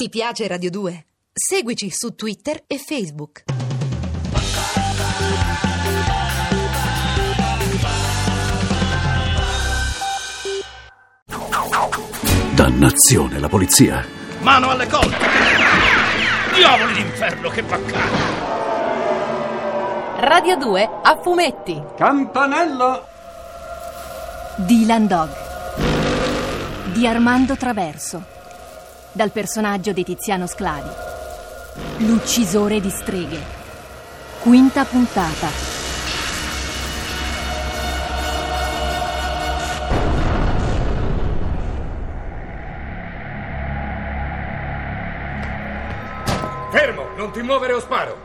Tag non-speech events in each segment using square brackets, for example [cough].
Ti piace Radio 2? Seguici su Twitter e Facebook. Dannazione, la polizia. Mano alle colte! Diavoli d'inferno, che baccano! Radio 2 a fumetti. Campanello! Dylan Dog di Armando Traverso. Dal personaggio di Tiziano Sclavi. L'uccisore di streghe. Quinta puntata. Fermo, non ti muovere o sparo!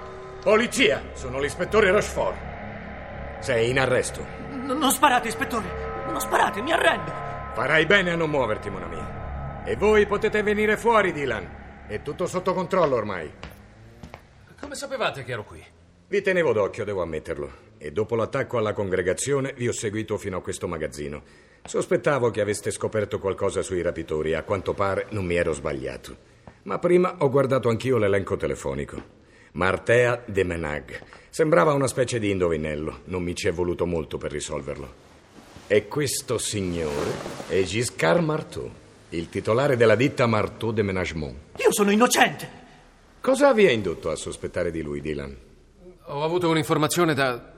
Polizia, sono l'ispettore Rochefort. Sei in arresto. N- non sparate, ispettore! Non sparate, mi arrendo! Farai bene a non muoverti, mon ami. E voi potete venire fuori, Dylan. È tutto sotto controllo ormai. Come sapevate che ero qui? Vi tenevo d'occhio, devo ammetterlo. E dopo l'attacco alla congregazione vi ho seguito fino a questo magazzino. Sospettavo che aveste scoperto qualcosa sui rapitori a quanto pare non mi ero sbagliato. Ma prima ho guardato anch'io l'elenco telefonico. Martea de Menag. Sembrava una specie di indovinello. Non mi ci è voluto molto per risolverlo. E questo signore è Giscard Marteau, il titolare della ditta Marteau de Ménagement. Io sono innocente! Cosa vi ha indotto a sospettare di lui, Dylan? Ho avuto un'informazione da.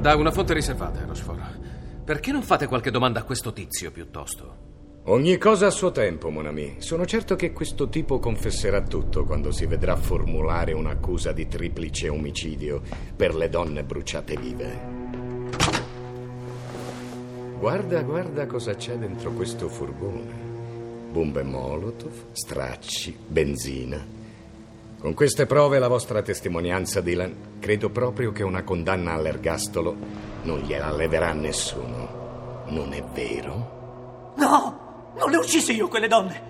da una fonte riservata, Rochefort. Perché non fate qualche domanda a questo tizio piuttosto? Ogni cosa a suo tempo, mon ami. Sono certo che questo tipo confesserà tutto quando si vedrà formulare un'accusa di triplice omicidio per le donne bruciate vive. Guarda, guarda cosa c'è dentro questo furgone. Bombe molotov, stracci, benzina. Con queste prove e la vostra testimonianza, Dylan, credo proprio che una condanna all'ergastolo non gliela leverà nessuno. Non è vero? No! Non le ho uccise io quelle donne!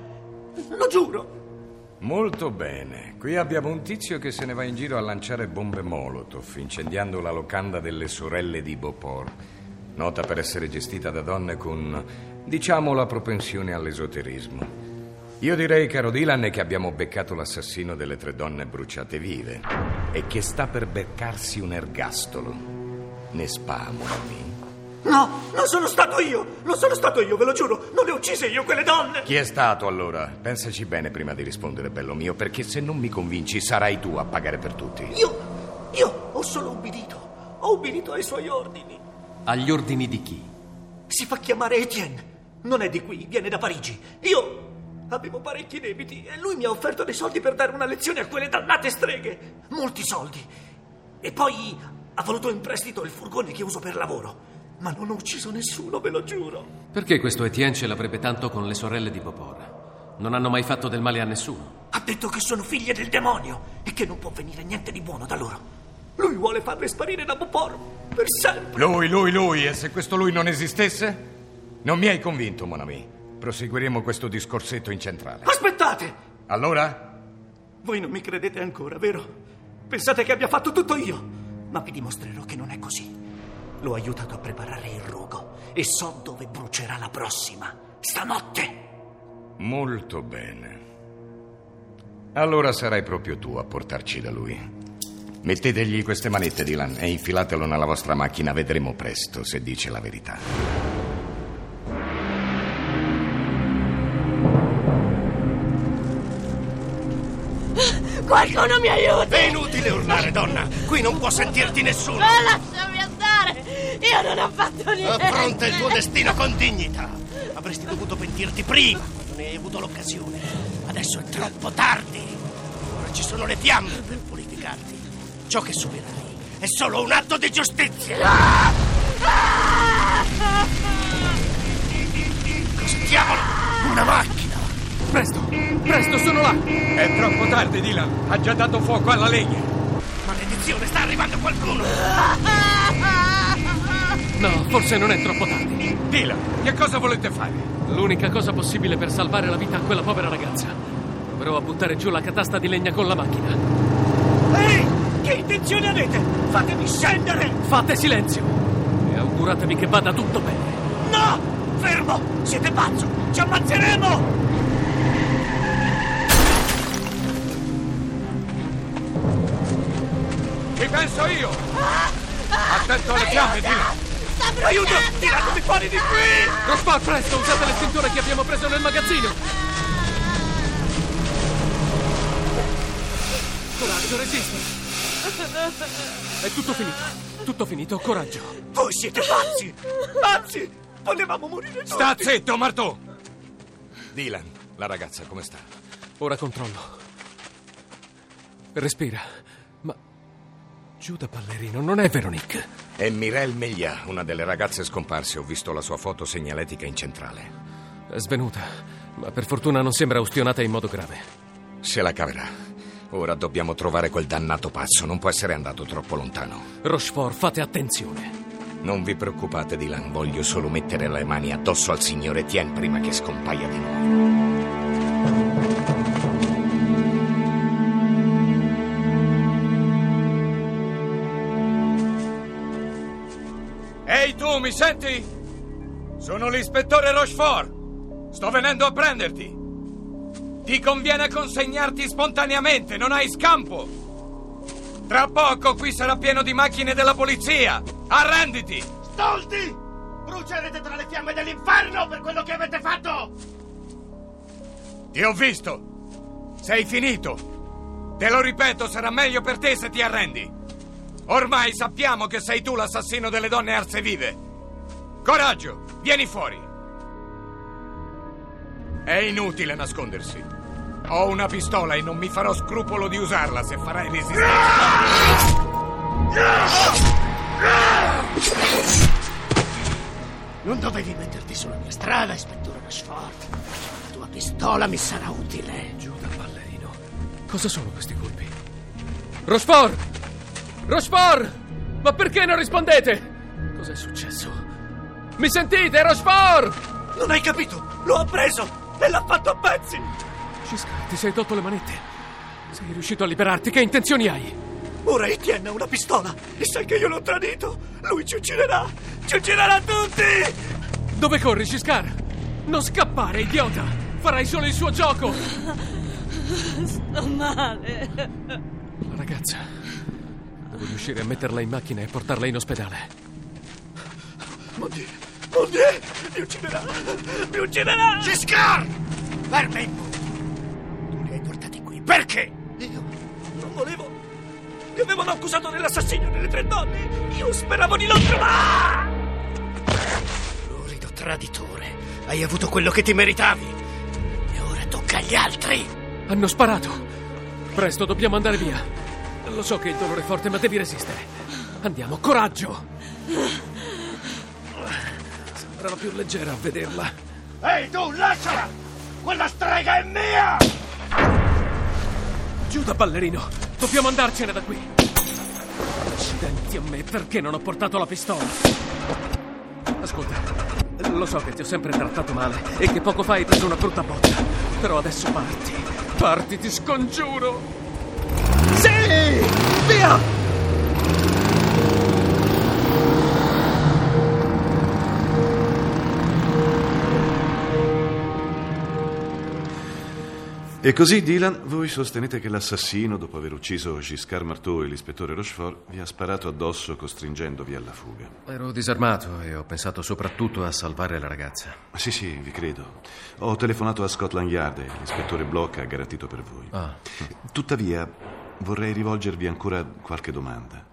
Lo giuro! Molto bene. Qui abbiamo un tizio che se ne va in giro a lanciare bombe Molotov, incendiando la locanda delle sorelle di Beauport. Nota per essere gestita da donne con, diciamo, la propensione all'esoterismo. Io direi, caro Dylan, che abbiamo beccato l'assassino delle tre donne bruciate vive e che sta per beccarsi un ergastolo. Ne spamo a me. No! Non sono stato io! Non sono stato io, ve lo giuro! Non le ho uccise io quelle donne! Chi è stato allora? Pensaci bene prima di rispondere, bello mio, perché se non mi convinci sarai tu a pagare per tutti. Io. io ho solo ubbidito. Ho ubbidito ai suoi ordini. Agli ordini di chi? Si fa chiamare Etienne. Non è di qui, viene da Parigi. Io avevo parecchi debiti e lui mi ha offerto dei soldi per dare una lezione a quelle dannate streghe. Molti soldi. E poi ha voluto in prestito il furgone che uso per lavoro. Ma non ho ucciso nessuno, ve lo giuro. Perché questo Etienne ce l'avrebbe tanto con le sorelle di Beauport? Non hanno mai fatto del male a nessuno. Ha detto che sono figlie del demonio e che non può venire niente di buono da loro. Lui vuole farle sparire da Beauport per sempre. Lui, lui, lui, e se questo lui non esistesse? Non mi hai convinto, mon ami. Proseguiremo questo discorsetto in centrale. Aspettate! Allora? Voi non mi credete ancora, vero? Pensate che abbia fatto tutto io? Ma vi dimostrerò che non è così. L'ho aiutato a preparare il rogo e so dove brucerà la prossima. Stanotte! Molto bene. Allora sarai proprio tu a portarci da lui. Mettetegli queste manette, Dylan, e infilatelo nella vostra macchina. Vedremo presto se dice la verità. Qualcuno mi aiuti! È inutile urlare, donna! Qui non può sentirti nessuno! Ma lasciami andare! Io non ho fatto niente! Affronta il tuo destino con dignità! Avresti dovuto pentirti prima, quando ne hai avuto l'occasione. Adesso è troppo tardi! Ora ci sono le fiamme per purificarti. Ciò che subirai è solo un atto di giustizia! Cosa diavolo? Una macchina! Presto, presto, sono là! È troppo tardi, Dylan. Ha già dato fuoco alla legna. Maledizione, sta arrivando qualcuno! No, forse non è troppo tardi. Dylan, che cosa volete fare? L'unica cosa possibile per salvare la vita a quella povera ragazza. Proverò a buttare giù la catasta di legna con la macchina. Ehi! Che intenzione avete? Fatemi scendere! Fate silenzio e auguratevi che vada tutto bene. No! Fermo! Siete pazzo! Ci ammazzeremo! Penso io! Attento alle fiamme, Dylan! Aiuto! Tiratemi fuori di qui! Rospar, presto, usate l'estintore che abbiamo preso nel magazzino! Coraggio, resisti! È tutto finito. Tutto finito, coraggio. Voi siete pazzi! Pazzi! Volevamo morire tutti! Sta zitto, Martò! Dylan, la ragazza come sta? Ora controllo. Respira. Giuda Ballerino non è Veronique. È Mirelle Meglia, una delle ragazze scomparse. Ho visto la sua foto segnaletica in centrale. È svenuta, ma per fortuna non sembra ustionata in modo grave. Se la caverà. Ora dobbiamo trovare quel dannato pazzo. Non può essere andato troppo lontano. Rochefort, fate attenzione. Non vi preoccupate, Dylan. Voglio solo mettere le mani addosso al signore Tien prima che scompaia di nuovo. Mi senti? Sono l'ispettore Rochefort. Sto venendo a prenderti. Ti conviene consegnarti spontaneamente, non hai scampo. Tra poco qui sarà pieno di macchine della polizia. Arrenditi! Stolti! Brucerete tra le fiamme dell'inferno per quello che avete fatto! Ti ho visto. Sei finito. Te lo ripeto, sarà meglio per te se ti arrendi. Ormai sappiamo che sei tu l'assassino delle donne arse vive. Coraggio, vieni fuori. È inutile nascondersi. Ho una pistola e non mi farò scrupolo di usarla se farai resistenza. Non dovevi metterti sulla mia strada, ispettore Rochefort. La tua pistola mi sarà utile. Giuda Ballerino. Cosa sono questi colpi? Rochefort! Rochefort! Ma perché non rispondete? Cos'è successo? Mi sentite, Rochefort? Non hai capito? Lo ha preso e l'ha fatto a pezzi! Giscard, ti sei tolto le manette. Sei riuscito a liberarti. Che intenzioni hai? Ora Etienne ha una pistola e sai che io l'ho tradito. Lui ci ucciderà! Ci ucciderà tutti! Dove corri, Giscard? Non scappare, idiota! Farai solo il suo gioco! Sto male. La ragazza. Devo riuscire a metterla in macchina e portarla in ospedale. Mon Dio! Dio! Mi ucciderà! Mi ucciderà! Giscard! Vermemmo! Tu li hai portati qui perché? Io non volevo. Mi avevano accusato dell'assassinio delle tre donne. Io speravo di non trovare. Lurido traditore. Hai avuto quello che ti meritavi. E ora tocca agli altri. Hanno sparato! Presto, dobbiamo andare via. Lo so che il dolore è forte, ma devi resistere. Andiamo, coraggio! Sembrava più leggera a vederla. Ehi tu, lasciala! Quella strega è mia! Giuda, ballerino! Dobbiamo andarcene da qui! Accidenti a me, perché non ho portato la pistola? Ascolta, lo so che ti ho sempre trattato male e che poco fa hai preso una brutta botta. Però adesso parti. Parti, ti scongiuro! Sì! E così, Dylan, voi sostenete che l'assassino, dopo aver ucciso Giscard Marteau e l'ispettore Rochefort, vi ha sparato addosso costringendovi alla fuga. Ero disarmato e ho pensato soprattutto a salvare la ragazza. Sì, sì, vi credo. Ho telefonato a Scotland Yard e l'ispettore Bloch ha garantito per voi. Ah. Tuttavia, vorrei rivolgervi ancora qualche domanda.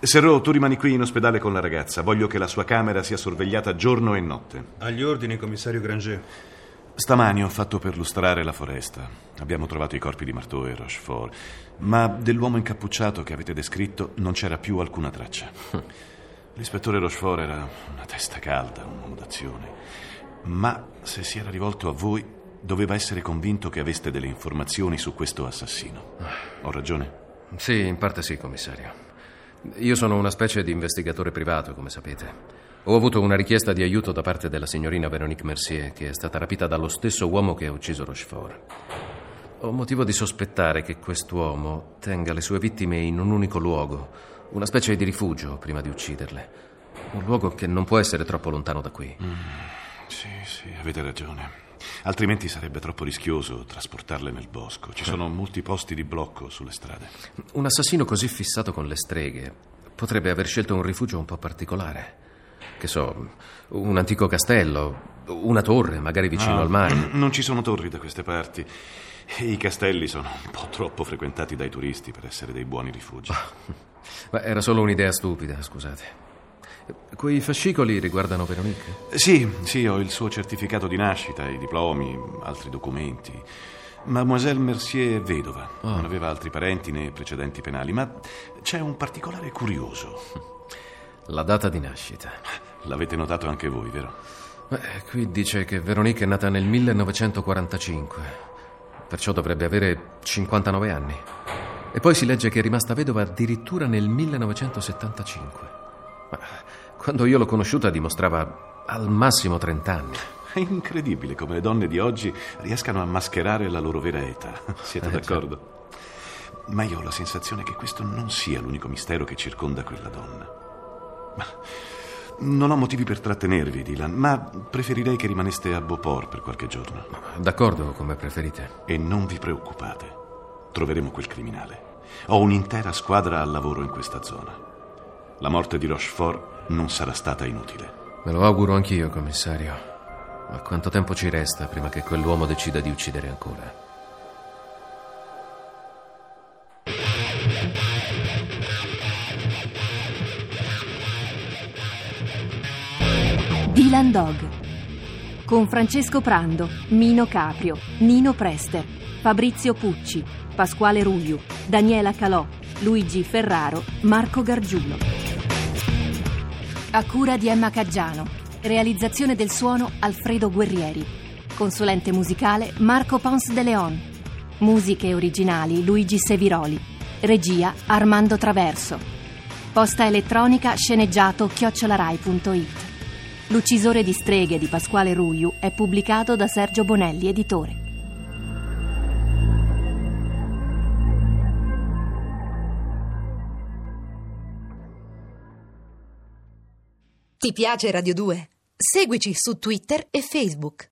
Serrault, tu rimani qui in ospedale con la ragazza. Voglio che la sua camera sia sorvegliata giorno e notte. Agli ordini, commissario Granger. Stamani ho fatto perlustrare la foresta. Abbiamo trovato i corpi di Marteau e Rochefort, ma dell'uomo incappucciato che avete descritto non c'era più alcuna traccia. [laughs] L'ispettore Rochefort era una testa calda, un uomo d'azione, ma se si era rivolto a voi doveva essere convinto che aveste delle informazioni su questo assassino. Ho ragione? Sì, in parte sì, commissario. Io sono una specie di investigatore privato, come sapete. Ho avuto una richiesta di aiuto da parte della signorina Veronique Mercier, che è stata rapita dallo stesso uomo che ha ucciso Rochefort. Ho motivo di sospettare che quest'uomo tenga le sue vittime in un unico luogo, una specie di rifugio prima di ucciderle. Un luogo che non può essere troppo lontano da qui. Sì, sì, avete ragione. Altrimenti sarebbe troppo rischioso trasportarle nel bosco. Ci sono molti posti di blocco sulle strade. Un assassino così fissato con le streghe potrebbe aver scelto un rifugio un po' particolare. Che so, un antico castello, una torre, magari vicino No, al mare. [clears throat] Non ci sono torri da queste parti. I castelli sono un po' troppo frequentati dai turisti per essere dei buoni rifugi. Ma era solo un'idea stupida, scusate. Quei fascicoli riguardano Veronique? Sì, sì, ho il suo certificato di nascita, i diplomi, altri documenti. Mademoiselle Mercier è vedova, non aveva altri parenti né precedenti penali, ma c'è un particolare curioso. La data di nascita. L'avete notato anche voi, vero? Beh, qui dice che Veronique è nata nel 1945, perciò dovrebbe avere 59 anni. E poi si legge che è rimasta vedova addirittura nel 1975. Ma quando io l'ho conosciuta dimostrava al massimo 30 anni. È incredibile come le donne di oggi riescano a mascherare la loro vera età. [laughs] Siete Eh, d'accordo? Ma io ho la sensazione che questo non sia l'unico mistero che circonda quella donna. Non ho motivi per trattenervi, Dylan, ma preferirei che rimaneste a Beauport per qualche giorno. D'accordo, come preferite. E non vi preoccupate, troveremo quel criminale. Ho un'intera squadra al lavoro in questa zona. La morte di Rochefort non sarà stata inutile. Me lo auguro anch'io, commissario. Ma quanto tempo ci resta prima che quell'uomo decida di uccidere ancora? Dylan Dog con Francesco Prando, Mino Caprio, Nino Prester, Fabrizio Pucci, Pasquale Rugliu, Daniela Calò, Luigi Ferraro, Marco Gargiulo. A cura di Emma Caggiano. Realizzazione del suono Alfredo Guerrieri. Consulente musicale Marco Pons de Leon. Musiche originali Luigi Seviroli. Regia Armando Traverso. Posta elettronica sceneggiato chiocciolarai.it. L'uccisore di streghe di Pasquale Ruiu è pubblicato da Sergio Bonelli, editore. Ti piace Radio 2? Seguici su Twitter e Facebook.